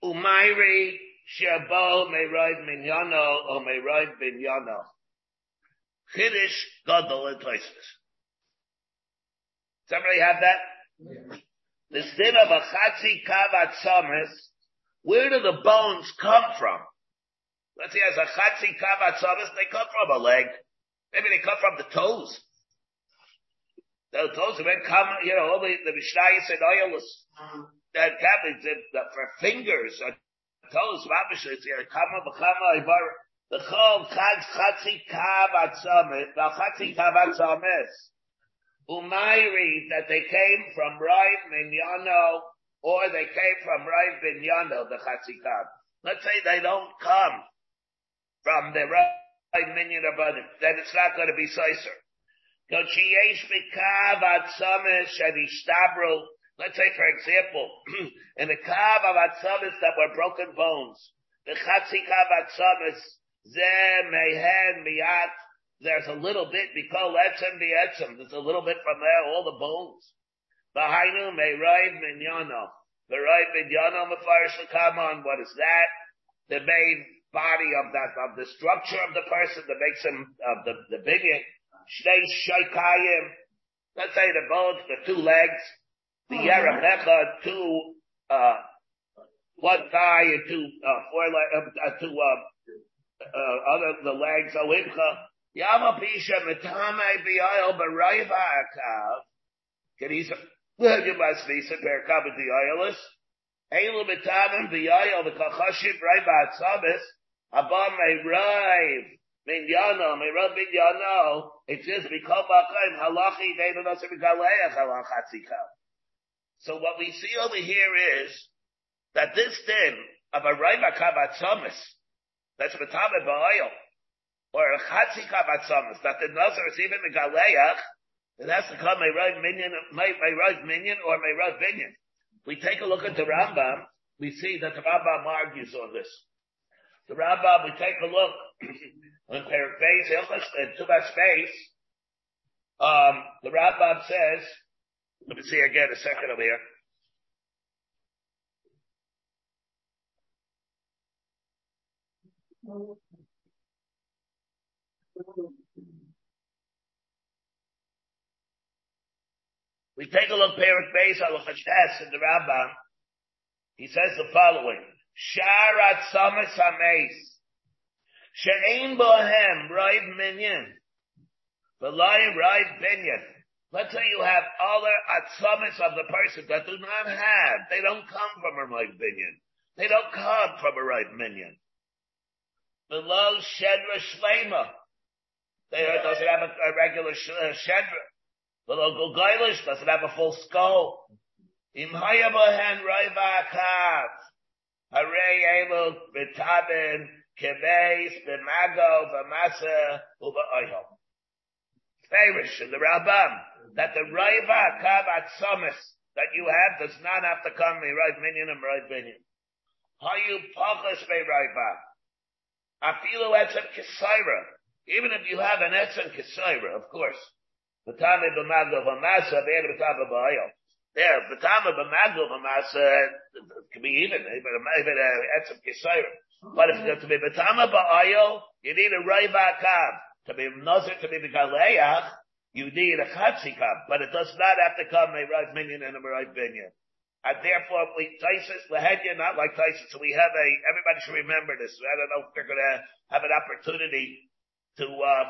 Umayri Shabo Meroid Minyano or Meroid Binyano. Chiddish Gadol and Toisvis. Somebody have that? Yeah. The sin of a Chatzi Kav Atzomis, where do the bones come from? Let's see, as a chatzi kavat they come from a leg. Maybe they come from the toes. The toes, when come, you know, all the, the Mishnah said oilus, uh-huh. That cabbage, for fingers, or toes, mabish, it's, know, kama b'chama, ibar, the chol chad chatzi kavat samet, the chatzi kavat samet, umayri, that they came from right minyano, or they came from right binyano, the chatzi kav. let's say they don't come from the right minion above it, then it's not going to be Sicer. Let's say, for example, [clears throat] in the kav of atzamis that were broken bones, the chatzi kav atzamis, zeh mehen miyat, there's a little bit, because etzem etzem, there's a little bit from there, all the bones. Bahainu meiraid minyano. The right minyano mefarish on. what is that? The main body of that, of the structure of the person that makes him, of the, the binyan. Shnei shaykayim. Let's say the bones, the two legs, the oh, yeramecha, two, uh, one thigh and two, uh, four legs, uh, uh, two, uh, uh, other, the legs, awibcha. Yama pisha metame biyayel barayva akav. Kedisa, you must be some per kabbet the oilis. Eilu metamem biyayel the kachashim rayva may rive. Minyano, may rub minyano. It says, Mikol Bakaim halachi deinu nasa mikaleach halachatzikav. So what we see over here is that this thing of a rayva kabatzamis, that's metame ba'oil, or a chatzi kabatzamis, that the nazar is even the galeach, it has to come a minion, my right minion or my right minion. We take a look at the Rambam, we see that the Rambam argues on this. The Rambam, we take a look [clears throat] on Perik Beis, Hilchas, to that space, um, the Rambam says, let me see again a second over here. We take a look, Perik Beis al in the Rambam. He says the following: Sharat Samas Hameis She'ein Bohem Raiv Minyan V'layim Raiv Binyan. Let's say you have other atzamis of the person that do not have. They don't come from a right minion. They don't come from a right minion. Below shedra shlema. They doesn't have a, a regular uh, shedra. Below Gulgailish doesn't have a full skull. Im hayabahen akav. Hare elu betabin kebeis b'mago v'masa u'ba'oyel. Farish in the Rambam that the Raiva Kavat Sumis that you have does not have to come me right minion and minion. How you pachas be Raiva? Afilu etzem kisaira. Even if you have an etzem kisaira, of course. Batame b'magdol v'masa, be'er b'tama b'ayel. There, b'tama b'magdol v'masa, can be even, even, even etzem kisaira. But if it's to be b'tama b'ayel, you need a right kav. To be nazir, to be the you need a chatzikam, but it does not have to come a right minion and a right binyan. And therefore, we Taisus Lahedya, not like Taisus. So we have a. Everybody should remember this. I don't know if going to have an opportunity to uh,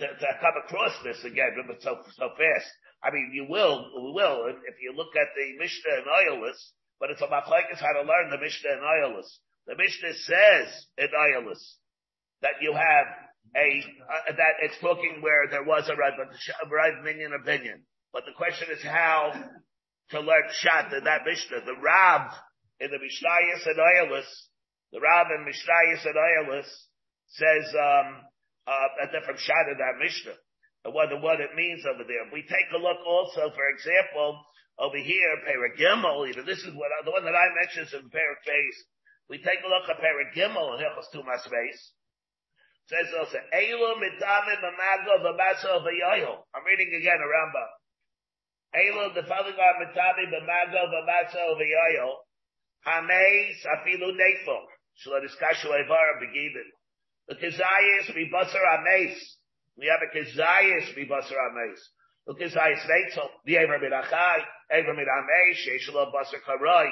to, to come across this again, but so so fast. I mean, you will, we will, if you look at the Mishnah and Iolis, but it's a machlekes how to learn the Mishnah and Iolis. The Mishnah says in Iolis that you have a, uh, that it's talking where there was a right minion opinion. But the question is how to learn Shat in that Mishnah. The Rab in the Mishnayos and Iolis, the Rab in Mishnayos and Iolis says, um, uh, a different shot of that Mishnah. And what, what it means over there. We take a look also, for example, over here, Paragimel, even this is what, the one that I mentioned is in Parak We take a look at Paragimel in Hilchos Tumas Base. Says also, Eilu mitame b'mago v'maso v'yoyo. I'm reading again a Rambam. Eilu the father God mitame b'mago v'maso v'yoyo. Hameis afilu nefo. Shlo diskashu evara begibin. The kezayis basar ames. We have a kezayis basar ames. The kezayis neitzel. The ever midachai. Ever midamesh. Yeshlo basar karai.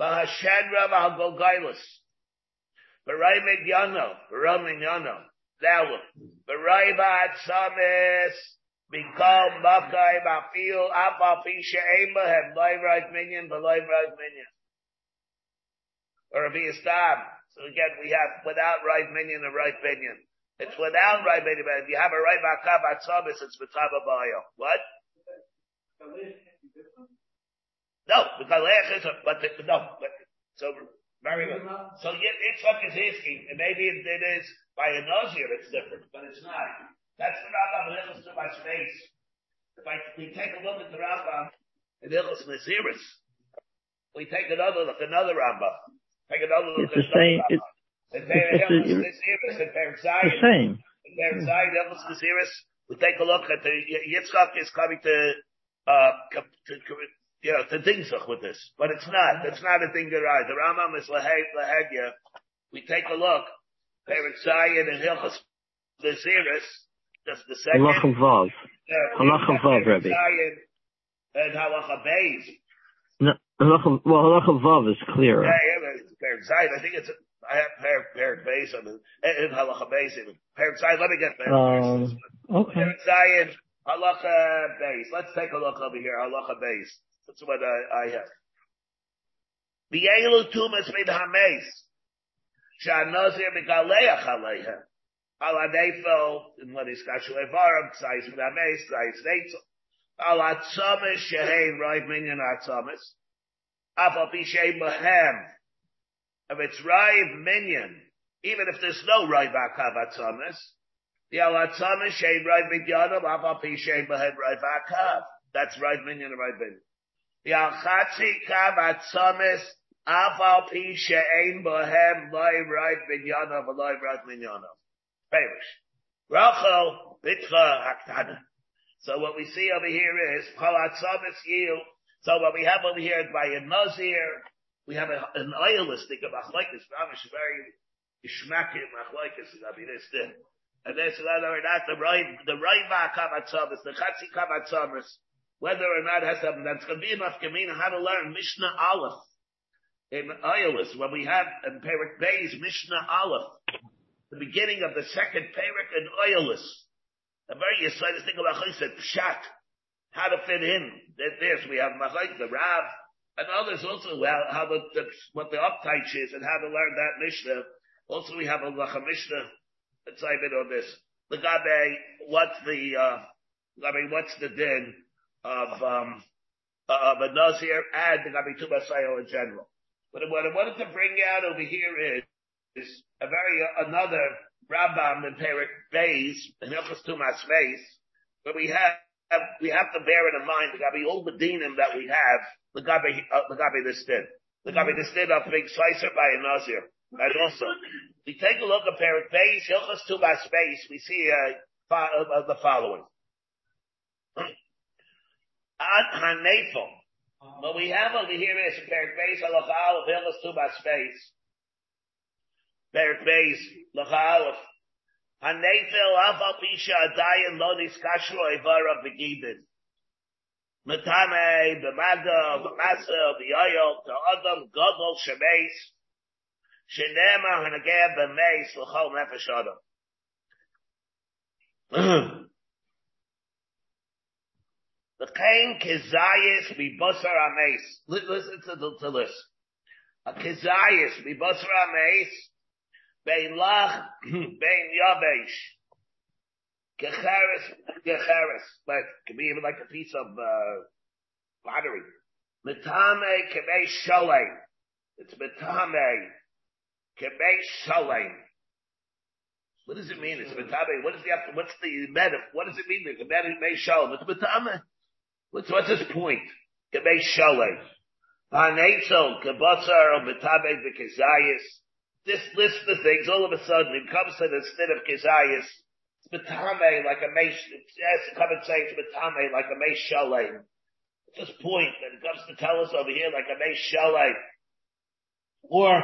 Bahashenra v'hagolgailus. Barai midyano. Barai midyano. Now, Barai ba'atzamis. Mikol makai mafil apa pisha ema have live right minion, but live right minion. Or if he is so again, we have without right minion and right minion. It's without right minion, but if you have a right makav atzabis, it's mitaba bayo. What? No, the galech is, a, but the, no, but, so Very good. So Yitzchak is asking, and maybe it, it is by a Nazir, it's different, but it's not. That's the Rambam in Ilchus to my space. If I, we take a look at the Rambam in Ilchus Naziris, we take another look, another Rambam. Take another look It's at the same. It's, And it's the- Ilchus Naziris and the same. In Perek Zion, Ilchus Naziris, we take a look at the Yitzchak is coming to, uh, to, co- you know, to Dingzach with this, but it's not. It's not a Dingarai. The Rambam is Lahegya. We take a look. Perek Zion and Hilchas Naziris, just the second. Halacha Vav. Halacha Vav, Rebbe. And Halacha Beis. No, halacha, well, halacha Vav is clearer. Yeah, yeah, it's Perek Zion. I think it's, I have Perek, Perek Beis, I mean, and Halacha Beis. Perek Zion, let me get there. Um, okay. Perek Zion, Halacha Beis. Let's take a look over here, Halacha Beis. That's what I, I have. V'yelu tumas mid hameis. Sha'nozir megaleach aleiha. Ala nefel, in what is kashu evaram, tzais mid hameis, tzais neitzel. Ala tzomis shehein roiv minyan atzomis. Afal pishay mahem. If it's rive minyan, even if there's no rive akav atzomis, the ala tzomis shehein rive minyanam, afal pishay mahem rive akav. That's rive minyan and rive minyan. The al-chatzi kav atzomis, afal pi she'ein bohem loy right minyana v'loy right minyana. Perish. Rachel bitcha haktana. So what we see over here is kol atzomis yield. So what we have over here is by a nazir, we have a, an oilistic of achlekes, mamish very ishmakim achlekes, I mean, it's the, and there's another, not the right, the right kav atzomis, the chatzi kav atzomis, whether or not has something that's going to be enough Gemina how to learn Mishnah Aleph in Iolis when we have in Perik Bay's Mishnah Aleph, the beginning of the second Perik in Iolis. A very exciting thing about Chayset Pshat, how to fit in. There- There's we have Machayk, the Rav, and others also how, how the, the what the uptight is and how to learn that Mishnah. Also we have a Lacha Mishnah. In on this. The Gabe, what's the uh, I mean, what's the din? Of um of a Nazir and the Gabi Tubasayo in general. But what I wanted to bring out over here is, is a very uh, another Rambam in Perik Beis in Hilchos Tumas Beis, but we have, we have to bear in mind the Gabi all the dinim that we have the Gabi uh, the Gabi this did the Gabi this did of big slicer by a Nazir. And also, we take a look at Perik Beis Hilchos Tumas Beis, we see uh, uh, the following. Ad Hanefel. What we have over here is Perik Beis Halachal of Hilchos Tumas Beis. Perik Beis Lachalef. Hanefel Afal Pisha Adayan Lodis Kashro Evara Begidin. Matame, B'mada, B'masa, B'yoyol, Adam Godol Shemeis. Shenema Hanageh B'meis L'chol Nefesh Adam. [clears throat] Kain kezayis mibasar ames. Listen to, the, to this. A kezayis mibasar ames. Bein lach, [clears throat] bein yavesh. Gecheres, gecheres. But it could be even like a piece of, uh, pottery. Metame kemei shalem. It's metame kemei shalem. What does it mean? It's metame. What is the, what's the meta? What does it mean? It's kemei shalem. It's metame. What's, what's his point? Kebei Shalei. Hanetzel, Kebatzar, or Metabe, the Kezayis. This list of things, all of a sudden, it comes to the instead of Kezayis, it's Metame, like a Mesh, yes, it comes and say it's Metame, like a Mesh Shalei. It's this point that it comes to tell us over here, like a Mesh Shalei. Or,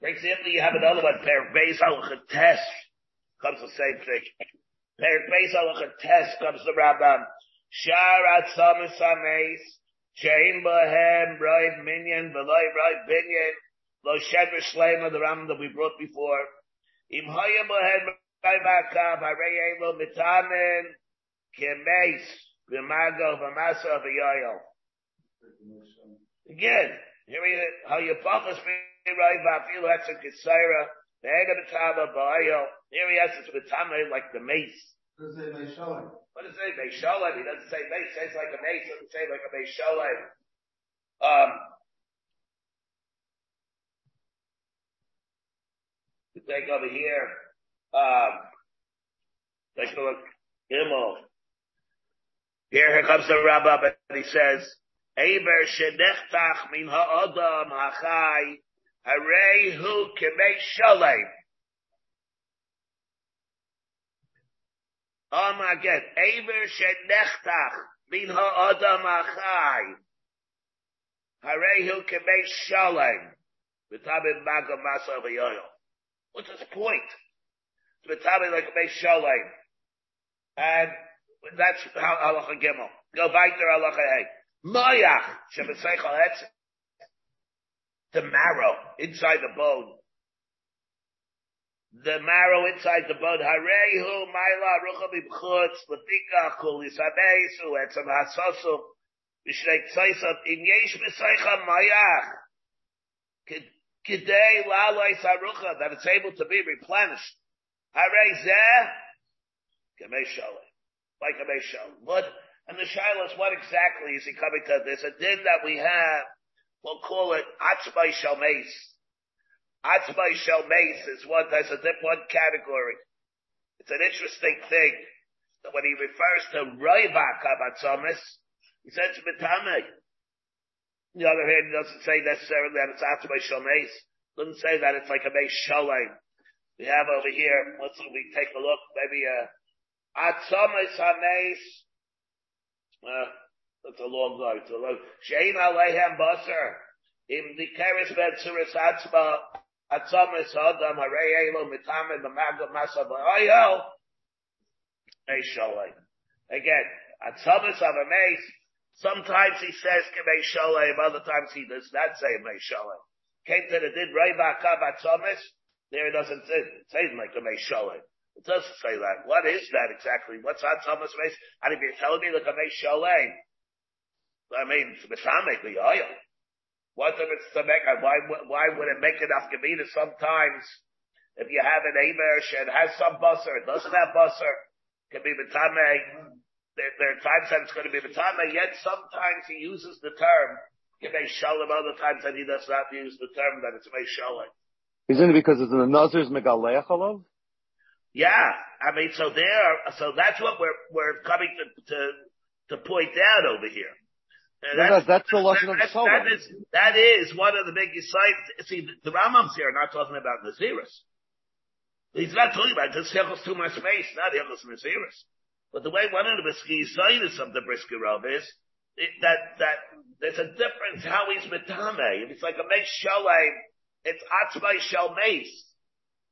for example, you have another one, Per Beis Al-Chates, comes the same thing. Per Beis Al-Chates comes the Rambam. Sharat Samus Sames, Chain Bohem, Bright Minion, Veloy Bright Binyan, Lo Shedra Shlema, the Ram that we brought before. Im Hayam Bohem, Bright Bakav, Harei Elo Mitamen, Kemes, Vimago, Vamasa, Vayoyo. Again, here we how you focus me right Vafil Hexen Kisaira, the Ega Mitama Bayo. Here he has this like the mace. What does it say? Beishalem. He doesn't say. It says like a. It doesn't say like a Beishalem. Um, take over here. Um, take a look. Gimel. Here, here comes the Rabbah, and he says, Eber shenechtach min ha'odam hachai, harei hu kemei shalem. Um again, Eber shenechtach min ha'odam hachai, harei hu kemei shalem. V'tabim magam masa v'yoyo. What's his point? V'tabim like kemei shalem. And that's how halacha gimel. Go back to halacha hey. Mayach shebeseichel etz. The marrow inside the bone. The marrow inside the bone. Harehu maila rucha bibchutz lefika kul yisabesu etzam hasosu b'shnei tzaisat in yesh beseicha mayach. Kidei laloi sarucha that it's able to be replenished. Harei zeh Kamei Shalom. Like Kamei Shalom. What, and the Shiloh is what exactly is he coming to? There's a din that we have, we'll call it Atzmai Shalmeis. Atzmai Shalmeis is one, that's a one category. It's an interesting thing that when he refers to Roivak Abatzomis, he says Mitame. On the other hand, he doesn't say necessarily that it's Atzmai Shalmeis. Doesn't say that it's like a Mei Shalom. We have over here, let's we take a look, maybe uh Atzomis Hameis. Uh, that's a long line. It's a long. Shein Alehem Basar. Im Dikeres Ben Suris Atzma. Atzomis Adam Harei Elo Mitame B'Magam Masa B'Oyel. Hey Sholem. Again, Atzomis Hameis. Sometimes he says Kemei Sholem, other times he does not say Mei Sholem. Came to the Did Reva Kav Atzomis. There it doesn't say, it says like Kemei Sholem. It doesn't say that. What is that exactly? What's Thomas face? And if you're telling me look at me Sholem, I mean, Mishamek the oil. What if it's to make, why, why would it make enough Gemina sometimes? If you have an Amesh and has some busser, it doesn't have busser, it can be Mitame. There, there are times that it's going to be Mitame, yet sometimes he uses the term, Gemei Shalom, other times that he does not use the term that it's Mei Shalom. Isn't it because it's in the Nazar's Megaleach Alav? Yeah, I mean, so there, so that's what we're we're coming to to, to point out over here. That's, that's the lesson of that's- Torah. that is that is one of the biggest sites. See, the Rambam's here are not talking about Naziris. He's not talking about this Hilchos too much space, not Hilchos Naziris. But the way one of the Beskis of the Briskerov is it, that that there's a difference how he's mitame. If it's like a mesh shalem, it's atzmai shalmeis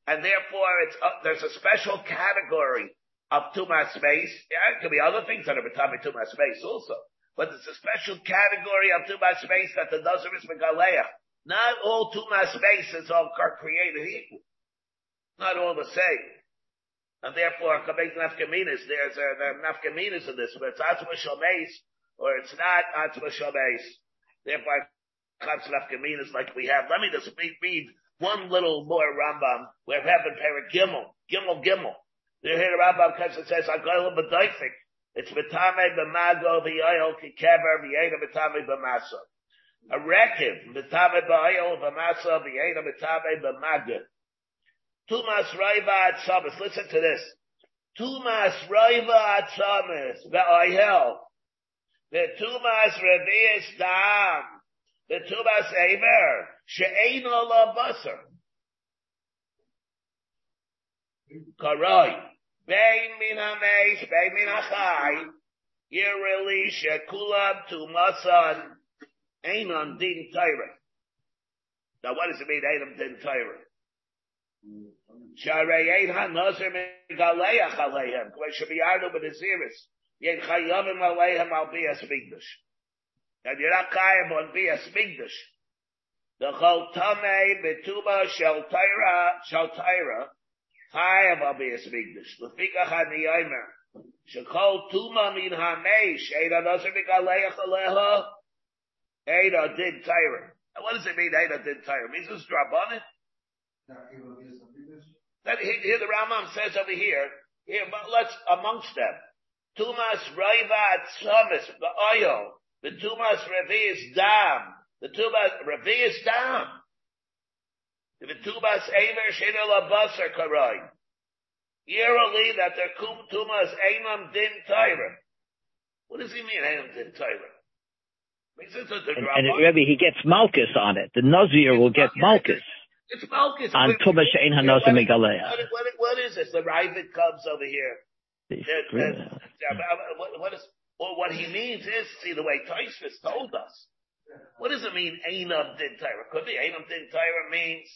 and therefore it's uh, there's a special category of tumas space. Yeah, it could be other things that are betami tumas space also, but it's a special category of tumas space that the nazar is megaleah. Not all tumas spaces are created equal. Not all the same. And therefore, kabek nafkaminas, there's a, are nafkaminas in this, but it's atzma shalmeis, or it's not atzma shalmeis. Therefore, comes nafkaminas like we have. Let me just read, read one little more Rambam, we have in Perik Gimel, Gimel Gimel. There here the Rambam comes and says, Agoyel b'doifik. It's betame b'mago v'yoyel kikever v'yeda betame b'masa. A rekiv, betame b'yoyel v'masa v'yeda betame b'mago. Tumas raiva atzamis. Listen to this. Tumas raiva atzamis v'oyel. The tumas revius dam. The tumas ever. She'ein ola basar. Karai. Bein min hamesh, bein min hachai. Yireli shekulam tumasan. Ein on din tyra. Now what does it mean, ein on din tyra? Sharei ein ha-nazir megaleach aleihem. Kwe shebiyarnu b'neziris. Yen chayavim aleihem al biyas migdash. And you're not kayim on biyas migdash. The chol tamei betuba shel tyra, shel tyra, chayav al biyas migdash. Lefikach ani yomer. Shekol tuma min hamesh, eida nazir megaleach aleha, eida din tyra. And what does it mean, eida din tyra? It means it's drabanan? That here, here the Rambam says over here, here, but let's amongst them. Tumas raiva atzamis ba'oyo. The tumas revius dam. The tumas revius dam. If it tubas aver shedel abasar karai. Yearly that their kum tumas einam din tyra. What does he mean, einam din tyra? Makes sense that the And, and Rebbe, he gets Malchus on it. The Nazir will get Malchus It's Malchus. on Tuba Shein Hanosa what- Megaleah. What, what, what is this? The Ra'avad comes over here. Yeah, uh, what, what is, well, what he means is, see, the way Taisvis told us. What does it mean, Einam Din Tyra? Could be Einam Din Tyra means,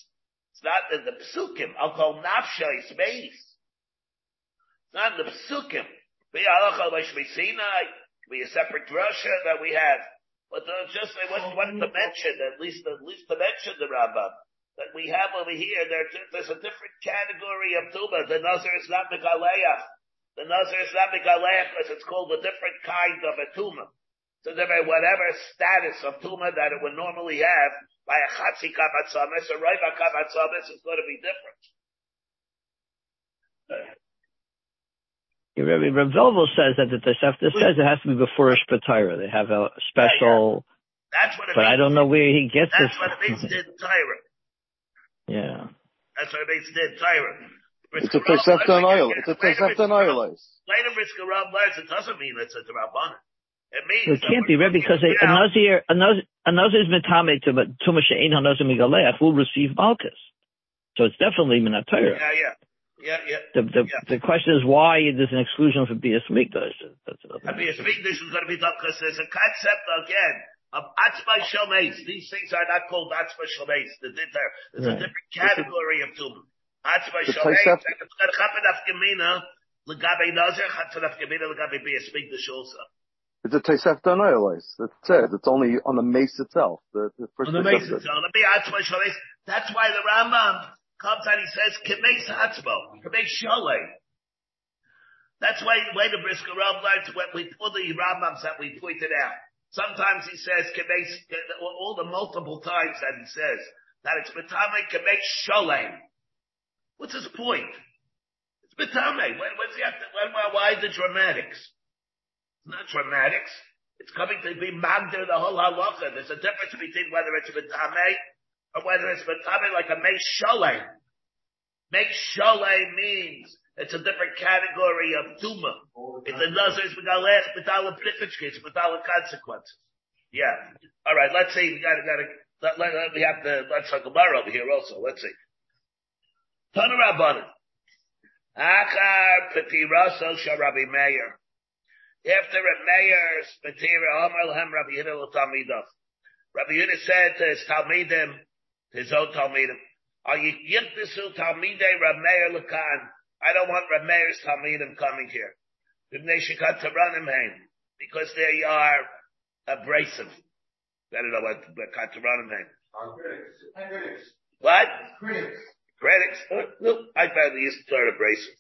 it's not in the Psukim. I'll call Nafsha is. It's not in the Psukim. Be Bashmi Sinai, be a separate Russia that we have. But just, I want, wanted to mention, at least, at least to mention the Rambam, that we have over here, there, there's a different category of Tuba. The Nazir is not Megaleach. The Nazir is not Megaleach because it's called a different kind of a Tuma. So there whatever status of Tuma that it would normally have by a Chatzi Kamatzamis or Raiva Kamatzamis is going to be different. Rebbe, Reb Velvel says that the Tosefta says it has to be before Ishpatira. They have a special, That's what it but means. I don't know where he gets this That's what it means did Tyra. Yeah. That's what it means did Tyra. It's a Tosefta and oil. It's a Tosefta and oil. Later Brisker Rav learns it doesn't mean it's a Rabbanan. It means It can't be, Rebbe, because a, looking a at now- Nazir, a Nazir, a Nazir's Mitame to Tuma Shein Hanosa Megaleah will receive Malchus. So it's definitely Minatira. Yeah, yeah. Yeah, yeah. The, the, Yeah. the question is why there's an exclusion for Bias Mikdash. That's I mean, a speak this is going to be done because there's a concept again of atzma shomeis. These things are not called atzma shomeis. There's a different category of tumah. Atzma The shomeis. And It's going to happen af gemina legabe nazir. Chatzon gemina legabe be a speak this also. It's a Tosefta and. That's it. It's only on the mace itself. The, the first On the basis, Tosefta. so let me. That's why the Rambam comes and he says kemeis atzmo, kemeis sholei. That's why the Brisker Rav learns when we all the Rambams that we pointed out. Sometimes he says kemeis, all the multiple times that he says that it's betame kemeis sholem. What's his point? It's betame. When, what's he have to, when, why, why the dramatics? It's not dramatics. It's coming to be magder the whole halacha. There's a difference between whether it's betame or whether it's betame like a meish sholem. Meish sholem means it's a different category of tuma. It's a nazar's medalech, medalach plichitchkis, medalach consequences. Yeah. All right. Let's see. We gotta, gotta, let, let, we have to, let's talk about over here also. Let's see. Tana Rabbanan. Achar Petiraso Shah Rabbi Meir. After Rabbi Meir's Petira, Amar Lahem Rabbi Yehuda L'Talmidov. Rabbi Yehuda said to his Talmidim, to his own Talmidim, are you Yiptisu Talmidei Rabbi Meir Lakan? I don't want Rabbi Meir's Talmidim coming here. B'nei Shekat Taranim Haim. Because they are abrasive. I don't know what, Kataranim Haim. Critics. What? Critics. Critics? Uh, no, I found the Eastern Torah abrasive.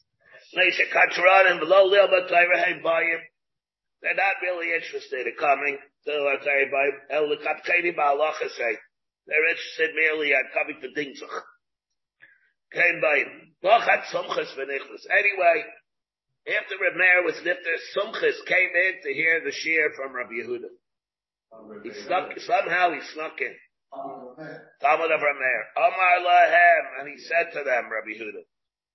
Neisha Kataranim below Lilma Torah Bayim. They're not really interested in coming to Torah Bayim. El say. They're interested merely in coming to Dingzach. Came Bayim. Lochat Sumchas V'nichlas. Anyway, after Reb Meir was nifter, Sumchas came in to hear the shiur from Rabbi Yehuda. He snuck, somehow he snuck in. Talmud of Rameir. Amar lahem, and he said to them, Rabbi Huda,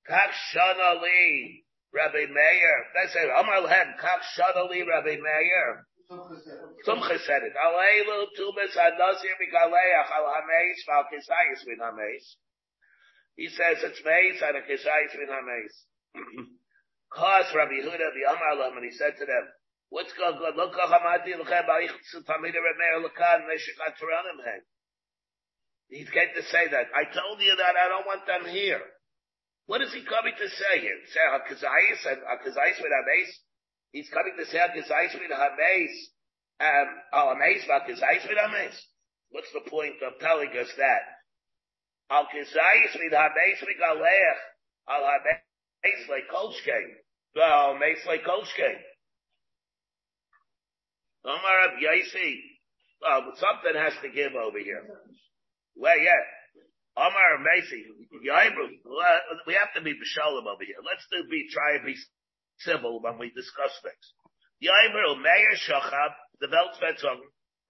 Kach shana li, Rabbi Meir. They say, Amar lahem, Kach shana li, Rabbi Meir. Sumcha said it. Aleilu tumas hanazir mikaleach al hameis val kisayis min hameis. He says it's meis and a kisayis min hameis. [clears throat] Cause Rabbi Huda the Amar lahem, and he said to them, What's going on? Look, Hamadi, Lechem, Baich, Tamid, Remeir, Lekan, Meshikat, Turanim, Hen. He's going to say that. I told you that I don't want them here. What is he coming to say here? Say Hakazais and Hakazais with Hameis? He's coming to say Hakazais with Hameis. Um, Al Hameis, Hakazais with Hameis. What's the point of telling us that? Al Kazais with Hameis with Galech. Al Hameis like Kolshke. Al Hameis like Kolshke. Omar Ab Yaisi. Something has to give over here. Well, yeah. Omar Macy, we have to be Bishalim over here. Let's do be, try and be civil when we discuss things. Yaimru, Meir Shachab, the Weltvetzung,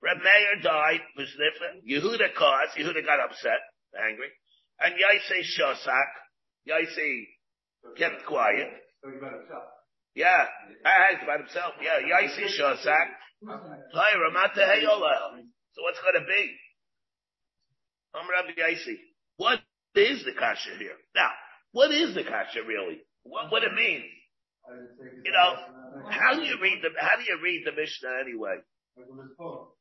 Reb Meir died, was different. Yehuda caused, Yehuda got upset, angry. and Yaisi Shosak, Yaisi kept quiet. Yeah, I about himself. Yeah, Yaisi Shosak. So what's going to be? I'm Rabbi Yaisi. What is the kasha here? Now, what is the kasha really? What, what it means? You know, how do you read the, how do you read the Mishnah anyway?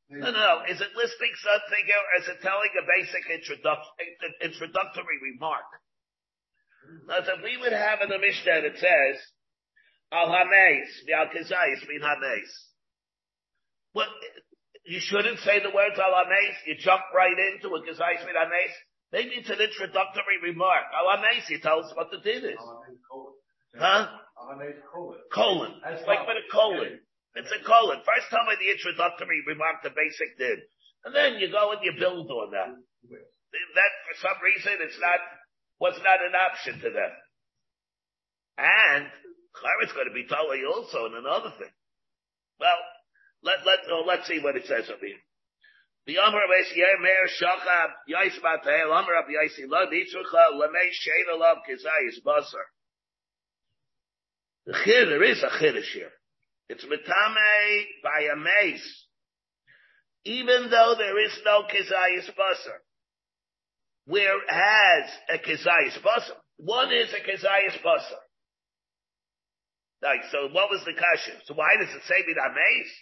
No, no, is it listing something or is it telling a basic introductory remark? Now, if we would have in the Mishnah that says, Al Hameis, Al Kizayis, mean Hameis. What, you shouldn't say the words Al Hameis, you jump right into a Kizayis, mean Hameis. Maybe it's an introductory remark. Al Hameis, you tell us what the din is. Huh? Colon. It's like with a colon. It's a colon. First tell me the introductory remark, the basic did. And then you go and you build on that. That, for some reason, it's not, was not an option to them. And, Clara's going to be telling you also in another thing. Well, let, let, oh, let's see what it says over here. The Amr of Yemer Shachab Yais Batahel Amr of Yaisi Lod Yitzrucha Lemei Shein Alav Kizayis Basar. The chid, there is a chiddush here. It's metame by a mace. Even though there is no kizayis basar. Whereas a kizayis basar, one is a kizayis basar. Like, so what was the kasha? So why does it say mace?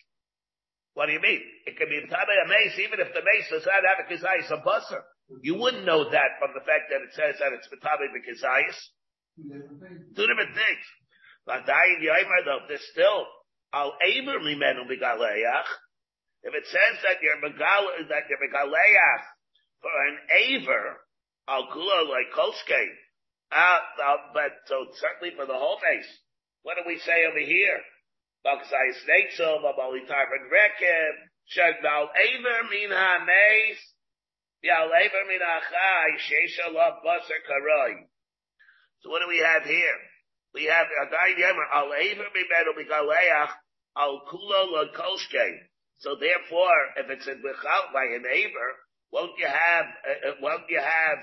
What do you mean? It can be metame a mace even if the mace does not have a kizayis basar. You wouldn't know that from the fact that it says that it's metame the kizayis. Two different things. Vadayin Yoimer though, there's still al Eber Mimenu Megaleach. If it says that you're Megal, that you're Megaleach for an Aver, al Kula like Kolske, uh, uh, but so certainly for the whole base. What do we say over here? Aver Yal Aver Basar. So what do we have here? we have Adayin Yemer al Aver Mimenu Migaleach al Kulo. So therefore, if it's in Bichal by won't you have, uh, uh won't you have,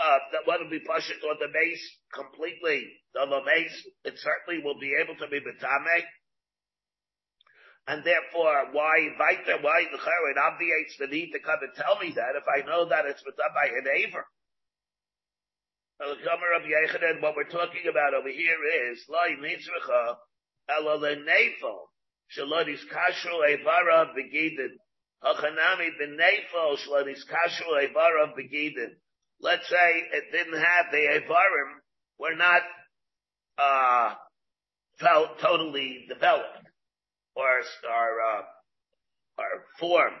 uh, that will be pushed on the base completely, the base, it certainly will be able to be Betame. And therefore, why them, why the it obviates the need to come and tell me that if I know that it's done by an Aver. What we're talking about over here is loy mitzvacha ela lenefel shalodis kashru evara begidin. Hachanami benefel shalodis kashru evara begidin. Let's say it didn't have the evarim were not uh felt totally developed or uh, or formed,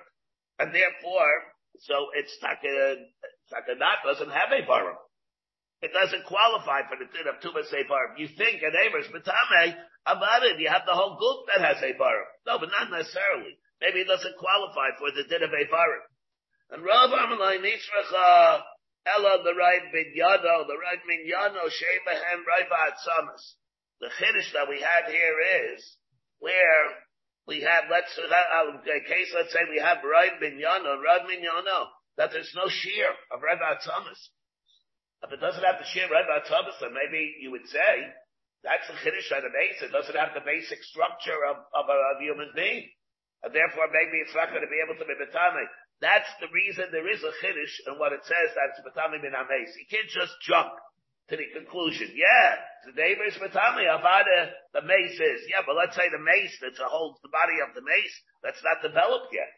and therefore, so it's not doesn't have a varim it doesn't qualify for the din of Tumas Sefarim. You think an Aver's Matame, about it, you have the whole group that has a bar. No, but not necessarily. Maybe it doesn't qualify for the din of a bar. And Rav Amalai Nitzracha, Ella the right Binyano, the right Minyano, Shemahem, Raivat Samas. The Kiddush that we have here is where we have, let's, uh, case, let's say we have right Minyano, Rav Minyano, that there's no shear of Raivat Samas. If it doesn't have the shir right about Shabbos, then maybe you would say that's the chiddush on the base. It doesn't have the basic structure of, of a, of human being. And therefore maybe it's not going to be able to be betame. That's the reason there is a chiddush and what it says that it's betame min ames. You can't just jump to the conclusion. Yeah, the neighbor is betame, avada, the mace is. Yeah, but let's say the mace that holds the body of the mace, that's not developed yet.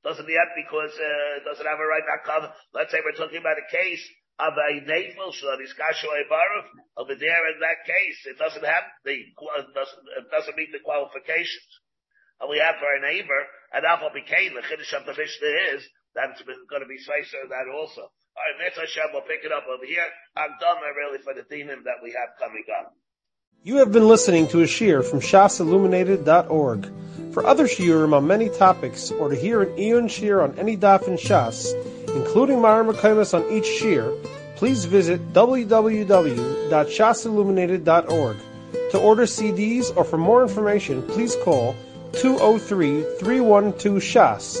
Doesn't yet because, uh, doesn't have a right back cover. Let's say we're talking about a case of a nafel shlonis kashu baruf over there in that case it doesn't have the it doesn't, it doesn't meet the qualifications. And we have for a neighbor and Alpha became the chiddush of the Mishnah is that's going to be spacer that also. All right, next Hashem we'll pick it up over here. I'm done really for the demon that we have coming up. You have been listening to a shiur from shasilluminated.org. For other shiurim on many topics, or to hear an Eon shiur on any daf in Shas, including Mareh Mekomos on each shiur, please visit www.shasilluminated.org. To order CDs or for more information, please call 203-312-SHAS.